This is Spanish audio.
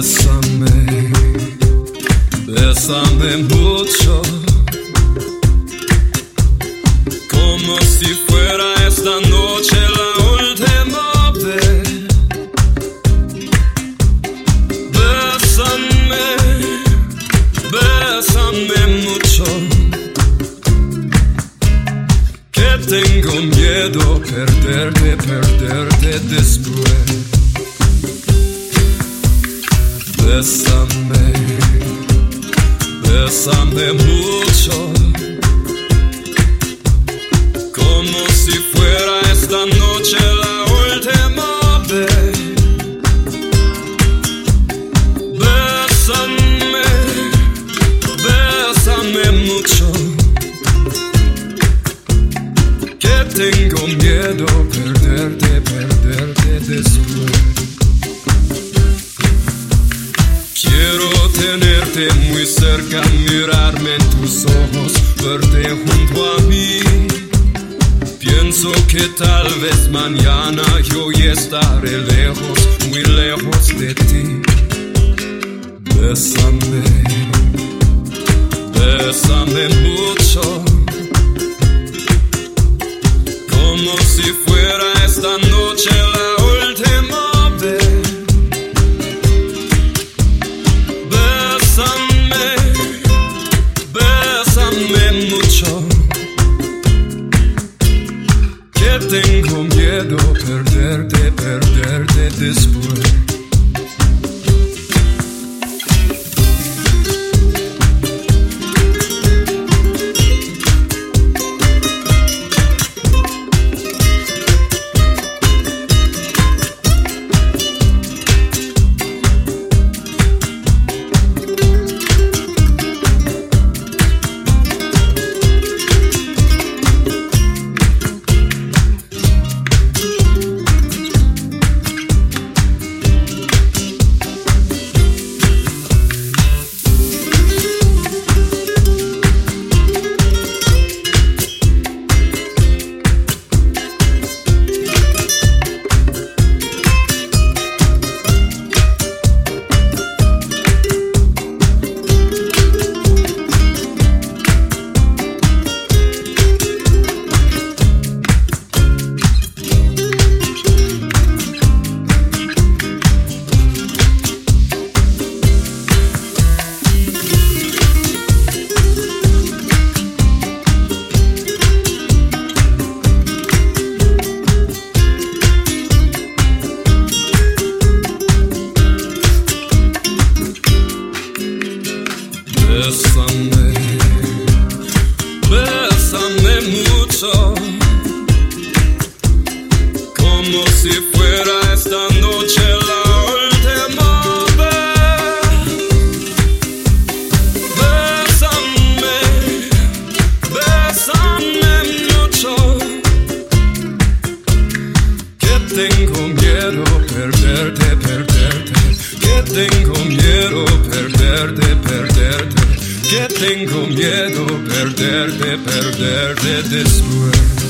Bésame, bésame mucho, como si fuera esta noche la última vez. Bésame, bésame mucho, que tengo miedo perderte, perderte después. Bésame, bésame mucho, como si cerca, mirarme en tus ojos, verte junto a mí. Pienso que tal vez mañana yo ya estaré lejos, muy lejos de ti. Bésame, bésame perderte, perderte después. Tengo miedo perderte, perderte, que tengo miedo perderte, perderte, que tengo miedo perderte, perderte después.